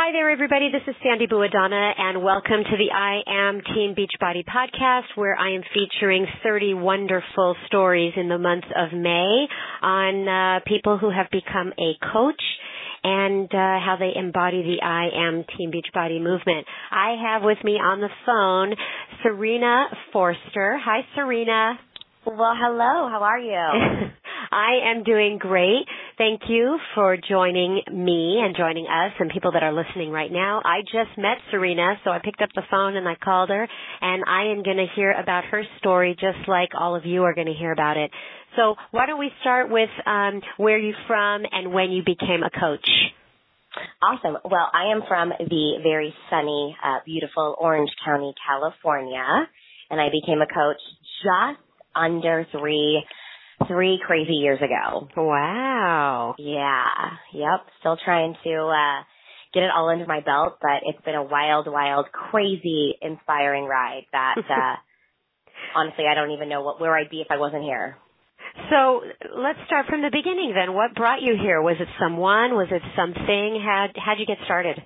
Hi there, everybody. This is Sandy Buadana, and welcome to the I Am Team Beachbody podcast, where I am featuring 30 wonderful stories in the month of May on uh, people who have become a coach and uh, how they embody the I Am Team Beachbody movement. I have with me on the phone Serena Forster. Hi, Serena. Well, hello. How are you? I am doing great. Thank you for joining me and joining us and people that are listening right now. I just met Serena, so I picked up the phone and I called her and I am going to hear about her story just like all of you are going to hear about it. So why don't we start with um, where you're from and when you became a coach? Awesome. Well, I am from the very sunny, uh, beautiful Orange County, California, and I became a coach just under three three crazy years ago. Wow. Yeah. Yep. Still trying to uh get it all under my belt, but it's been a wild, wild, crazy, inspiring ride that uh honestly I don't even know what where I'd be if I wasn't here. So let's start from the beginning then. What brought you here? Was it someone? Was it something? How how'd you get started?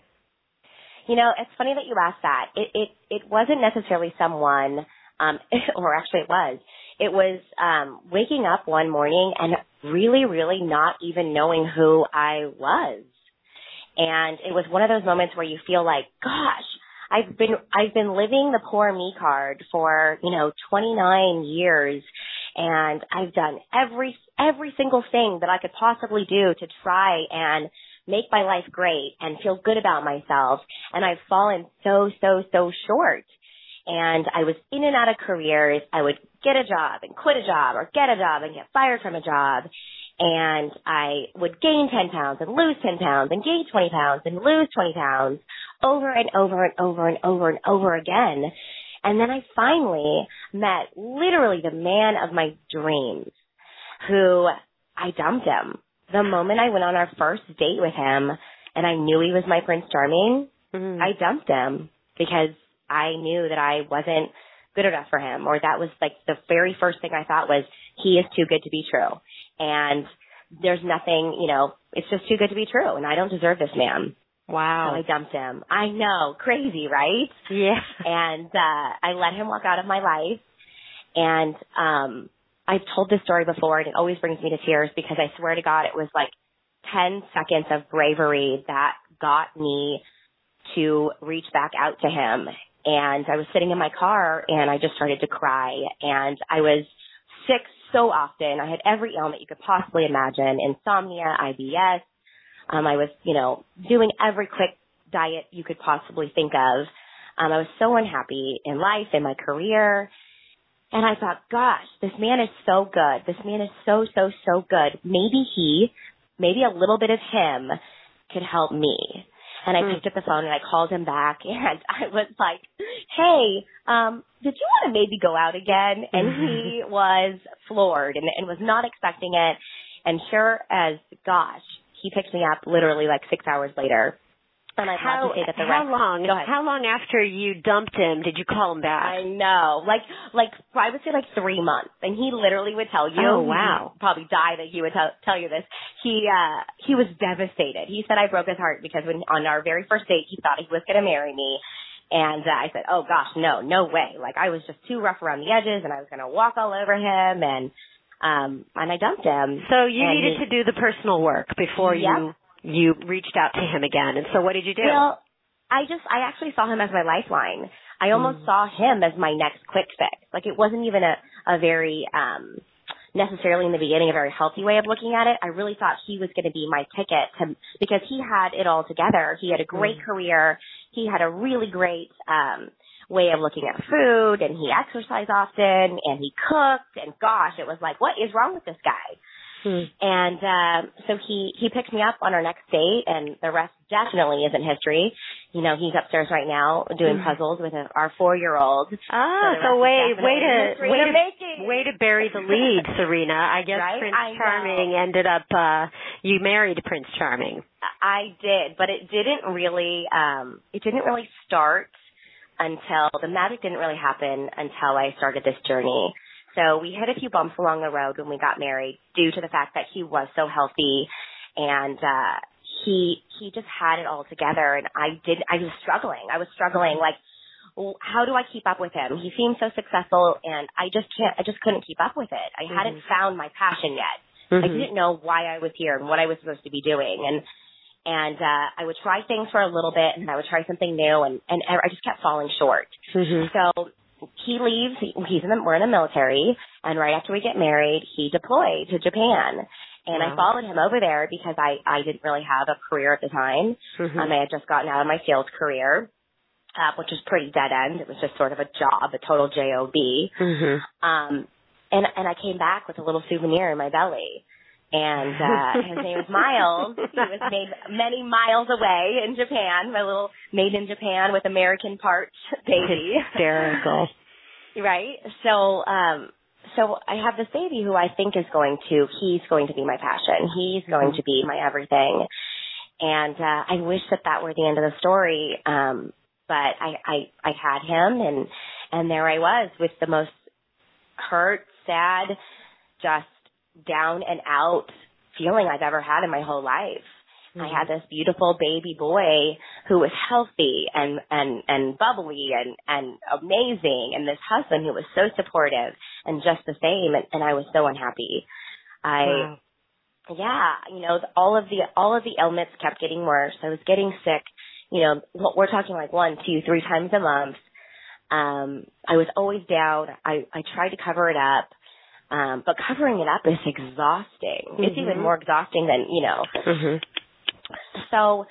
You know, it's funny that you asked that. It it it wasn't necessarily someone um or actually it was it was um waking up one morning and really really not even knowing who I was. And it was one of those moments where you feel like, gosh, I've been I've been living the poor me card for, you know, 29 years. And I've done every every single thing that I could possibly do to try and make my life great and feel good about myself. And I've fallen so so so short and I was in and out of careers. I would get a job and quit a job or get a job and get fired from a job. And I would gain 10 pounds and lose 10 pounds and gain 20 pounds and lose 20 pounds over and over and over and over and over again. And then I finally met literally the man of my dreams who I dumped him. The moment I went on our first date with him and I knew he was my Prince Charming, mm-hmm. I dumped him because I knew that I wasn't good enough for him or that was like the very first thing I thought was he is too good to be true. And there's nothing, you know, it's just too good to be true and I don't deserve this man. Wow. So I dumped him. I know, crazy, right? Yeah. And uh I let him walk out of my life and um I've told this story before and it always brings me to tears because I swear to God it was like 10 seconds of bravery that got me to reach back out to him and I was sitting in my car and I just started to cry and I was sick so often. I had every ailment you could possibly imagine, insomnia, IBS. Um, I was, you know, doing every quick diet you could possibly think of. Um, I was so unhappy in life, in my career. And I thought, gosh, this man is so good. This man is so, so, so good. Maybe he, maybe a little bit of him could help me. And I mm. picked up the phone and I called him back and I was like, Hey, um, did you want to maybe go out again? And he was floored and, and was not expecting it. And sure as gosh, he picked me up literally like six hours later and I'd how, love to say that the how rest. long? How long after you dumped him did you call him back? I know, like like I would say like three months, and he literally would tell you. Oh wow! Probably die that he would tell tell you this. He uh he was devastated. He said I broke his heart because when on our very first date he thought he was going to marry me. And uh, I said, "Oh gosh, no, no way! Like I was just too rough around the edges, and I was going to walk all over him, and um, and I dumped him. So you needed he, to do the personal work before yep. you you reached out to him again. And so what did you do? Well, I just, I actually saw him as my lifeline. I almost mm. saw him as my next quick fix. Like it wasn't even a, a very, um, necessarily in the beginning a very healthy way of looking at it. I really thought he was going to be my ticket to, because he had it all together. He had a great mm. career. He had a really great, um, way of looking at food and he exercised often and he cooked and gosh, it was like, what is wrong with this guy? Hmm. And uh, so he he picked me up on our next date, and the rest definitely isn't history. You know, he's upstairs right now doing hmm. puzzles with a, our four year old. Ah, so, so way way to way to way to bury the lead, Serena. I guess right? Prince I Charming know. ended up. uh You married Prince Charming. I did, but it didn't really. um It didn't really start until the magic didn't really happen until I started this journey. So we hit a few bumps along the road when we got married due to the fact that he was so healthy and uh he he just had it all together, and I did. I was struggling. I was struggling like. How do I keep up with him? He seemed so successful and I just can't, I just couldn't keep up with it. I mm-hmm. hadn't found my passion yet. Mm-hmm. I didn't know why I was here and what I was supposed to be doing. And, and, uh, I would try things for a little bit and I would try something new and, and I just kept falling short. Mm-hmm. So he leaves, he's in the, we're in the military and right after we get married, he deployed to Japan. And wow. I followed him over there because I, I didn't really have a career at the time. Mm-hmm. Um, I had just gotten out of my sales career. Uh, which was pretty dead end. It was just sort of a job, a total job. Mm-hmm. Um, and and I came back with a little souvenir in my belly. And uh his name is Miles. He was made many miles away in Japan, my little made in Japan with American parts baby. Hysterical. right? So um so I have this baby who I think is going to he's going to be my passion. He's going mm-hmm. to be my everything. And uh I wish that that were the end of the story. Um but I I I had him and and there I was with the most hurt sad, just down and out feeling I've ever had in my whole life. Mm-hmm. I had this beautiful baby boy who was healthy and and and bubbly and and amazing, and this husband who was so supportive and just the same, and, and I was so unhappy. I, wow. yeah, you know, all of the all of the ailments kept getting worse. I was getting sick. You know, we're talking like one, two, three times a month. Um, I was always down. I, I tried to cover it up. Um, but covering it up is exhausting. Mm-hmm. It's even mm-hmm. more exhausting than, you know. Mm-hmm. So,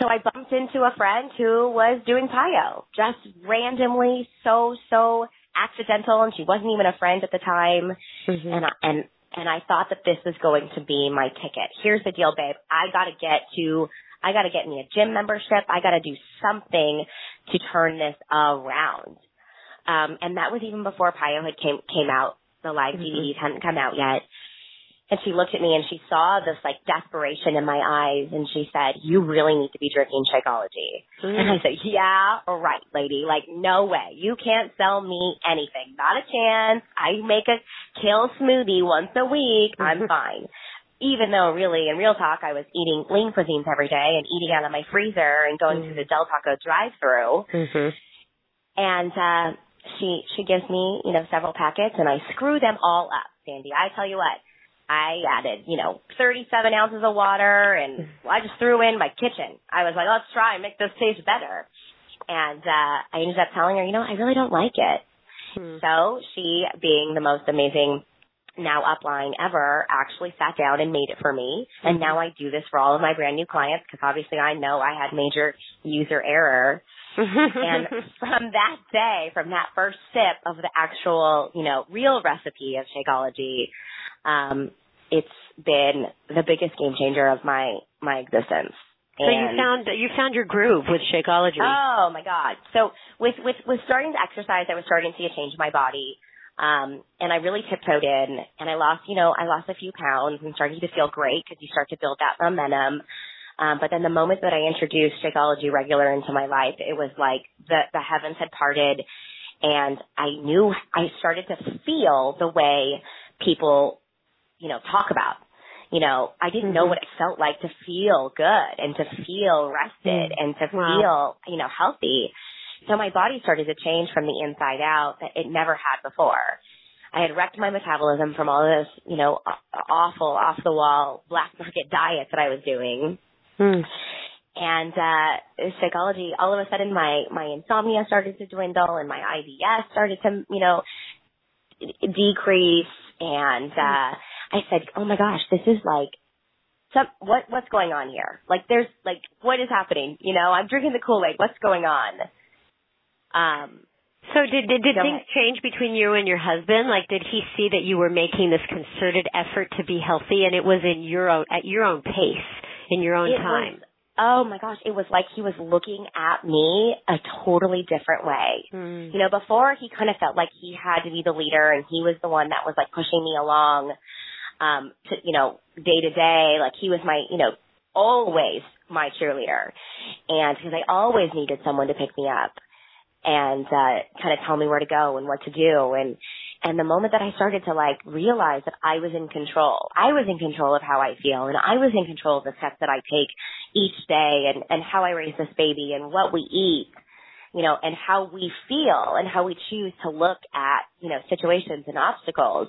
so I bumped into a friend who was doing PiYo, just randomly, so, so accidental, and she wasn't even a friend at the time. Mm-hmm. And, I, and, and I thought that this was going to be my ticket. Here's the deal, babe. I gotta get to, I gotta get me a gym membership. I gotta do something to turn this around. Um, and that was even before PiYo had came came out. The live mm-hmm. DVDs hadn't come out yet. And she looked at me and she saw this like desperation in my eyes and she said, you really need to be drinking Shakeology. Mm. And I said, yeah, right, lady. Like, no way. You can't sell me anything. Not a chance. I make a kale smoothie once a week. I'm fine. Even though really in real talk, I was eating lean cuisines every day and eating out of my freezer and going mm. to the Del Taco drive through. Mm-hmm. And, uh, she she gives me you know several packets and I screw them all up, Sandy. I tell you what, I added you know 37 ounces of water and I just threw in my kitchen. I was like, let's try and make this taste better. And uh I ended up telling her, you know, I really don't like it. Hmm. So she, being the most amazing now upline ever, actually sat down and made it for me. And mm-hmm. now I do this for all of my brand new clients because obviously I know I had major user error and from that day, from that first sip of the actual, you know, real recipe of Shakeology, um, it's been the biggest game changer of my my existence. So you found you found your groove with Shakeology. Oh my God! So with with with starting to exercise, I was starting to see a change in my body, um, and I really tiptoed in, and I lost you know I lost a few pounds and started to feel great because you start to build that momentum. Um, but then the moment that I introduced Shakeology regular into my life, it was like the, the heavens had parted and I knew I started to feel the way people, you know, talk about. You know, I didn't mm-hmm. know what it felt like to feel good and to feel rested mm-hmm. and to wow. feel, you know, healthy. So my body started to change from the inside out that it never had before. I had wrecked my metabolism from all this, you know, awful, off the wall black market diet that I was doing. Hmm. And uh Shakeology, all of a sudden my my insomnia started to dwindle and my IBS started to, you know, decrease and uh I said, "Oh my gosh, this is like some what what's going on here? Like there's like what is happening? You know, I'm drinking the Kool-Aid. What's going on?" Um so did did, did things ahead. change between you and your husband? Like did he see that you were making this concerted effort to be healthy and it was in your own at your own pace? In your own it time. Was, oh my gosh, it was like he was looking at me a totally different way. Mm. You know, before he kind of felt like he had to be the leader and he was the one that was like pushing me along um to you know, day to day, like he was my, you know, always my cheerleader. And because I always needed someone to pick me up and uh kind of tell me where to go and what to do and And the moment that I started to like realize that I was in control, I was in control of how I feel and I was in control of the steps that I take each day and, and how I raise this baby and what we eat, you know, and how we feel and how we choose to look at, you know, situations and obstacles.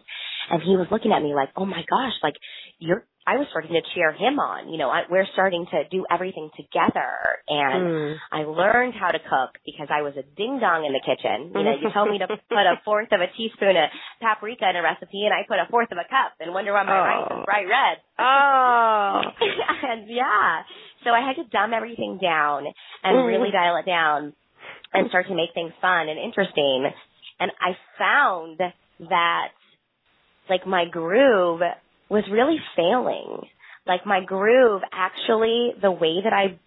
And he was looking at me like, oh my gosh, like you're I was starting to cheer him on. You know, I, we're starting to do everything together. And mm. I learned how to cook because I was a ding dong in the kitchen. You know, you told me to put a fourth of a teaspoon of paprika in a recipe and I put a fourth of a cup and wonder why my oh. rice is bright red. Oh. and yeah. So I had to dumb everything down and mm. really dial it down and start to make things fun and interesting. And I found that like my groove was really failing. Like my groove actually, the way that I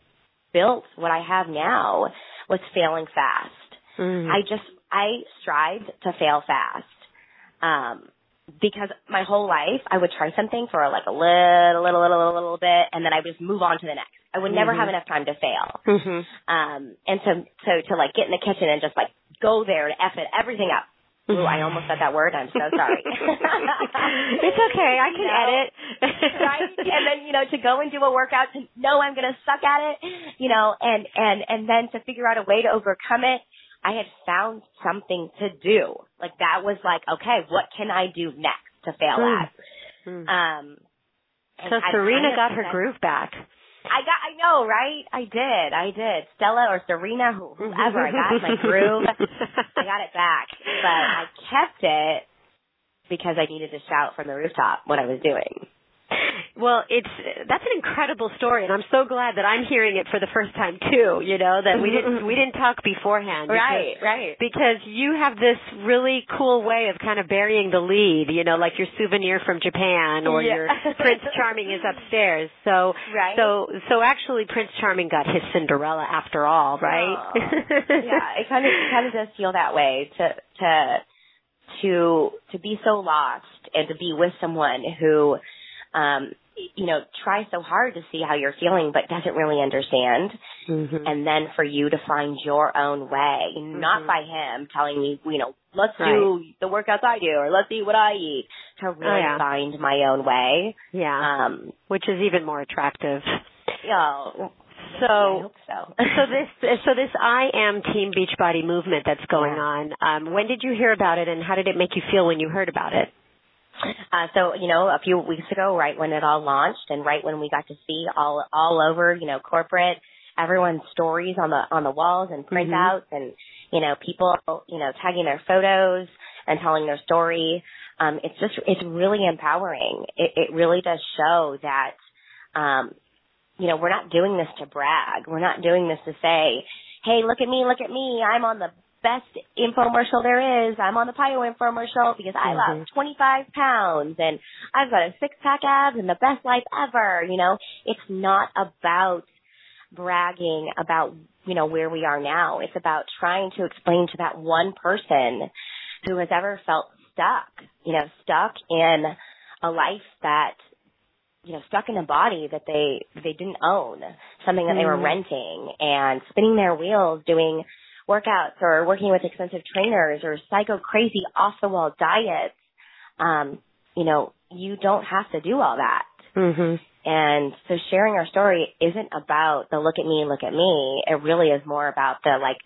built what I have now was failing fast. Mm. I just, I strived to fail fast. Um, because my whole life I would try something for like a little, little, little, little, little bit, and then I would just move on to the next. I would never mm-hmm. have enough time to fail. Mm-hmm. Um, and so, so to like get in the kitchen and just like go there and f it everything up. Ooh, I almost said that word. I'm so sorry. it's okay. I can you edit. right? And then, you know, to go and do a workout to know I'm going to suck at it, you know, and, and, and then to figure out a way to overcome it. I had found something to do. Like that was like, okay, what can I do next to fail mm. at? Mm. Um, so Serena got her groove back. I got, I know, right? I did, I did. Stella or Serena, whoever, I got my groove. I got it back, but I kept it because I needed to shout from the rooftop what I was doing. Well, it's that's an incredible story, and I'm so glad that I'm hearing it for the first time too. You know that we didn't we didn't talk beforehand, because, right? Right. Because you have this really cool way of kind of burying the lead. You know, like your souvenir from Japan or yeah. your Prince Charming is upstairs. So right. So so actually, Prince Charming got his Cinderella after all, right? Oh. yeah, it kind of it kind of does feel that way to to to to be so lost and to be with someone who um you know, try so hard to see how you're feeling, but doesn't really understand. Mm-hmm. And then for you to find your own way, mm-hmm. not by him telling me, you know, let's right. do the workouts I do or let's eat what I eat to really oh, yeah. find my own way. Yeah. Um, which is even more attractive. Yeah. So, so. so this, so this I am Team Beachbody movement that's going yeah. on. Um, when did you hear about it, and how did it make you feel when you heard about it? Uh, so, you know, a few weeks ago, right when it all launched and right when we got to see all, all over, you know, corporate, everyone's stories on the, on the walls and printouts mm-hmm. and, you know, people, you know, tagging their photos and telling their story. Um, it's just, it's really empowering. It, it really does show that, um, you know, we're not doing this to brag. We're not doing this to say, hey, look at me, look at me. I'm on the best infomercial there is. I'm on the PiYo infomercial because I mm-hmm. lost 25 pounds and I've got a six pack abs and the best life ever. You know, it's not about bragging about, you know, where we are now. It's about trying to explain to that one person who has ever felt stuck, you know, stuck in a life that you know, stuck in a body that they they didn't own, something that they were mm-hmm. renting and spinning their wheels doing workouts or working with expensive trainers or psycho crazy off the wall diets, um, you know, you don't have to do all that. Mm-hmm. And so sharing our story isn't about the look at me, look at me. It really is more about the like,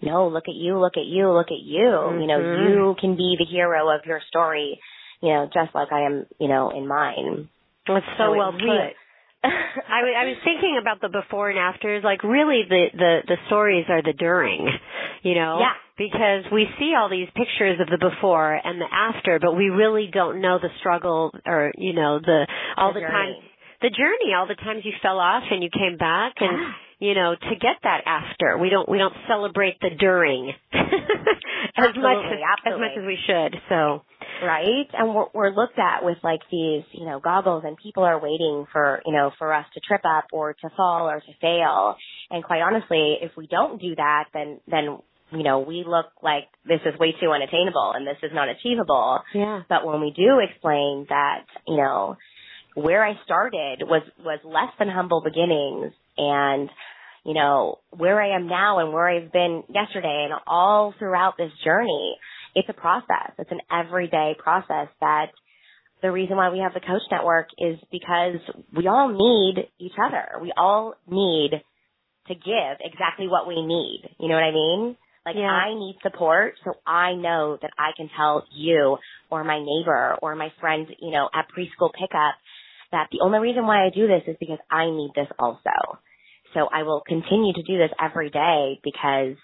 no, look at you, look at you, look at you. Mm-hmm. You know, mm-hmm. you can be the hero of your story, you know, just like I am, you know, in mine. That's so, so well put. I, I was thinking about the before and afters. Like, really, the the the stories are the during, you know. Yeah. Because we see all these pictures of the before and the after, but we really don't know the struggle or you know the all the, the time the journey, all the times you fell off and you came back, and yeah. you know to get that after. We don't we don't celebrate the during as much as, as much as we should. So right? And we're, we're looked at with like these, you know, goggles and people are waiting for, you know, for us to trip up or to fall or to fail. And quite honestly, if we don't do that, then, then, you know, we look like this is way too unattainable and this is not achievable. Yeah. But when we do explain that, you know, where I started was, was less than humble beginnings and, you know, where I am now and where I've been yesterday and all throughout this journey, it's a process. It's an everyday process that the reason why we have the coach network is because we all need each other. We all need to give exactly what we need. You know what I mean? Like yeah. I need support so I know that I can tell you or my neighbor or my friend, you know, at preschool pickup that the only reason why I do this is because I need this also. So I will continue to do this every day because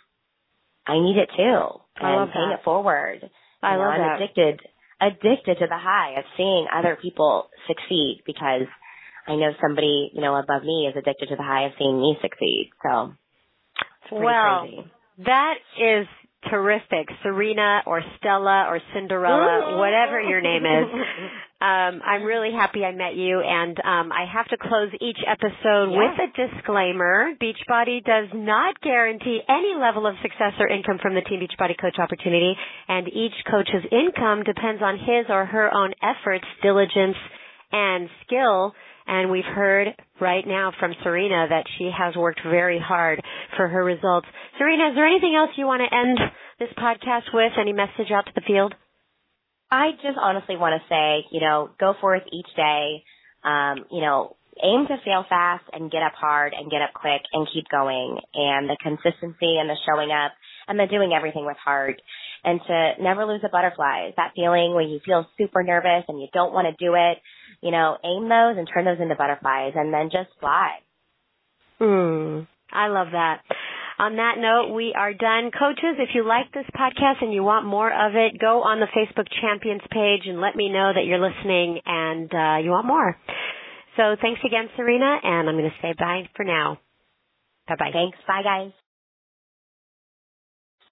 I need it too. And paying it forward. I you know, love I'm that. addicted addicted to the high of seeing other people succeed because I know somebody, you know, above me is addicted to the high of seeing me succeed. So well, crazy. that is terrific. Serena or Stella or Cinderella, whatever your name is. Um, I'm really happy I met you and um, I have to close each episode yeah. with a disclaimer. Beachbody does not guarantee any level of success or income from the Team Beachbody Coach opportunity and each coach's income depends on his or her own efforts, diligence, and skill. And we've heard right now from Serena that she has worked very hard for her results. Serena, is there anything else you want to end this podcast with? Any message out to the field? I just honestly want to say, you know, go forth each day. Um, you know, aim to fail fast and get up hard and get up quick and keep going. And the consistency and the showing up and the doing everything with heart and to never lose the butterflies. That feeling when you feel super nervous and you don't want to do it, you know, aim those and turn those into butterflies and then just fly. Hmm. I love that. On that note, we are done. Coaches, if you like this podcast and you want more of it, go on the Facebook Champions page and let me know that you're listening and uh, you want more. So thanks again, Serena, and I'm going to say bye for now. Bye bye. Thanks. Bye, guys.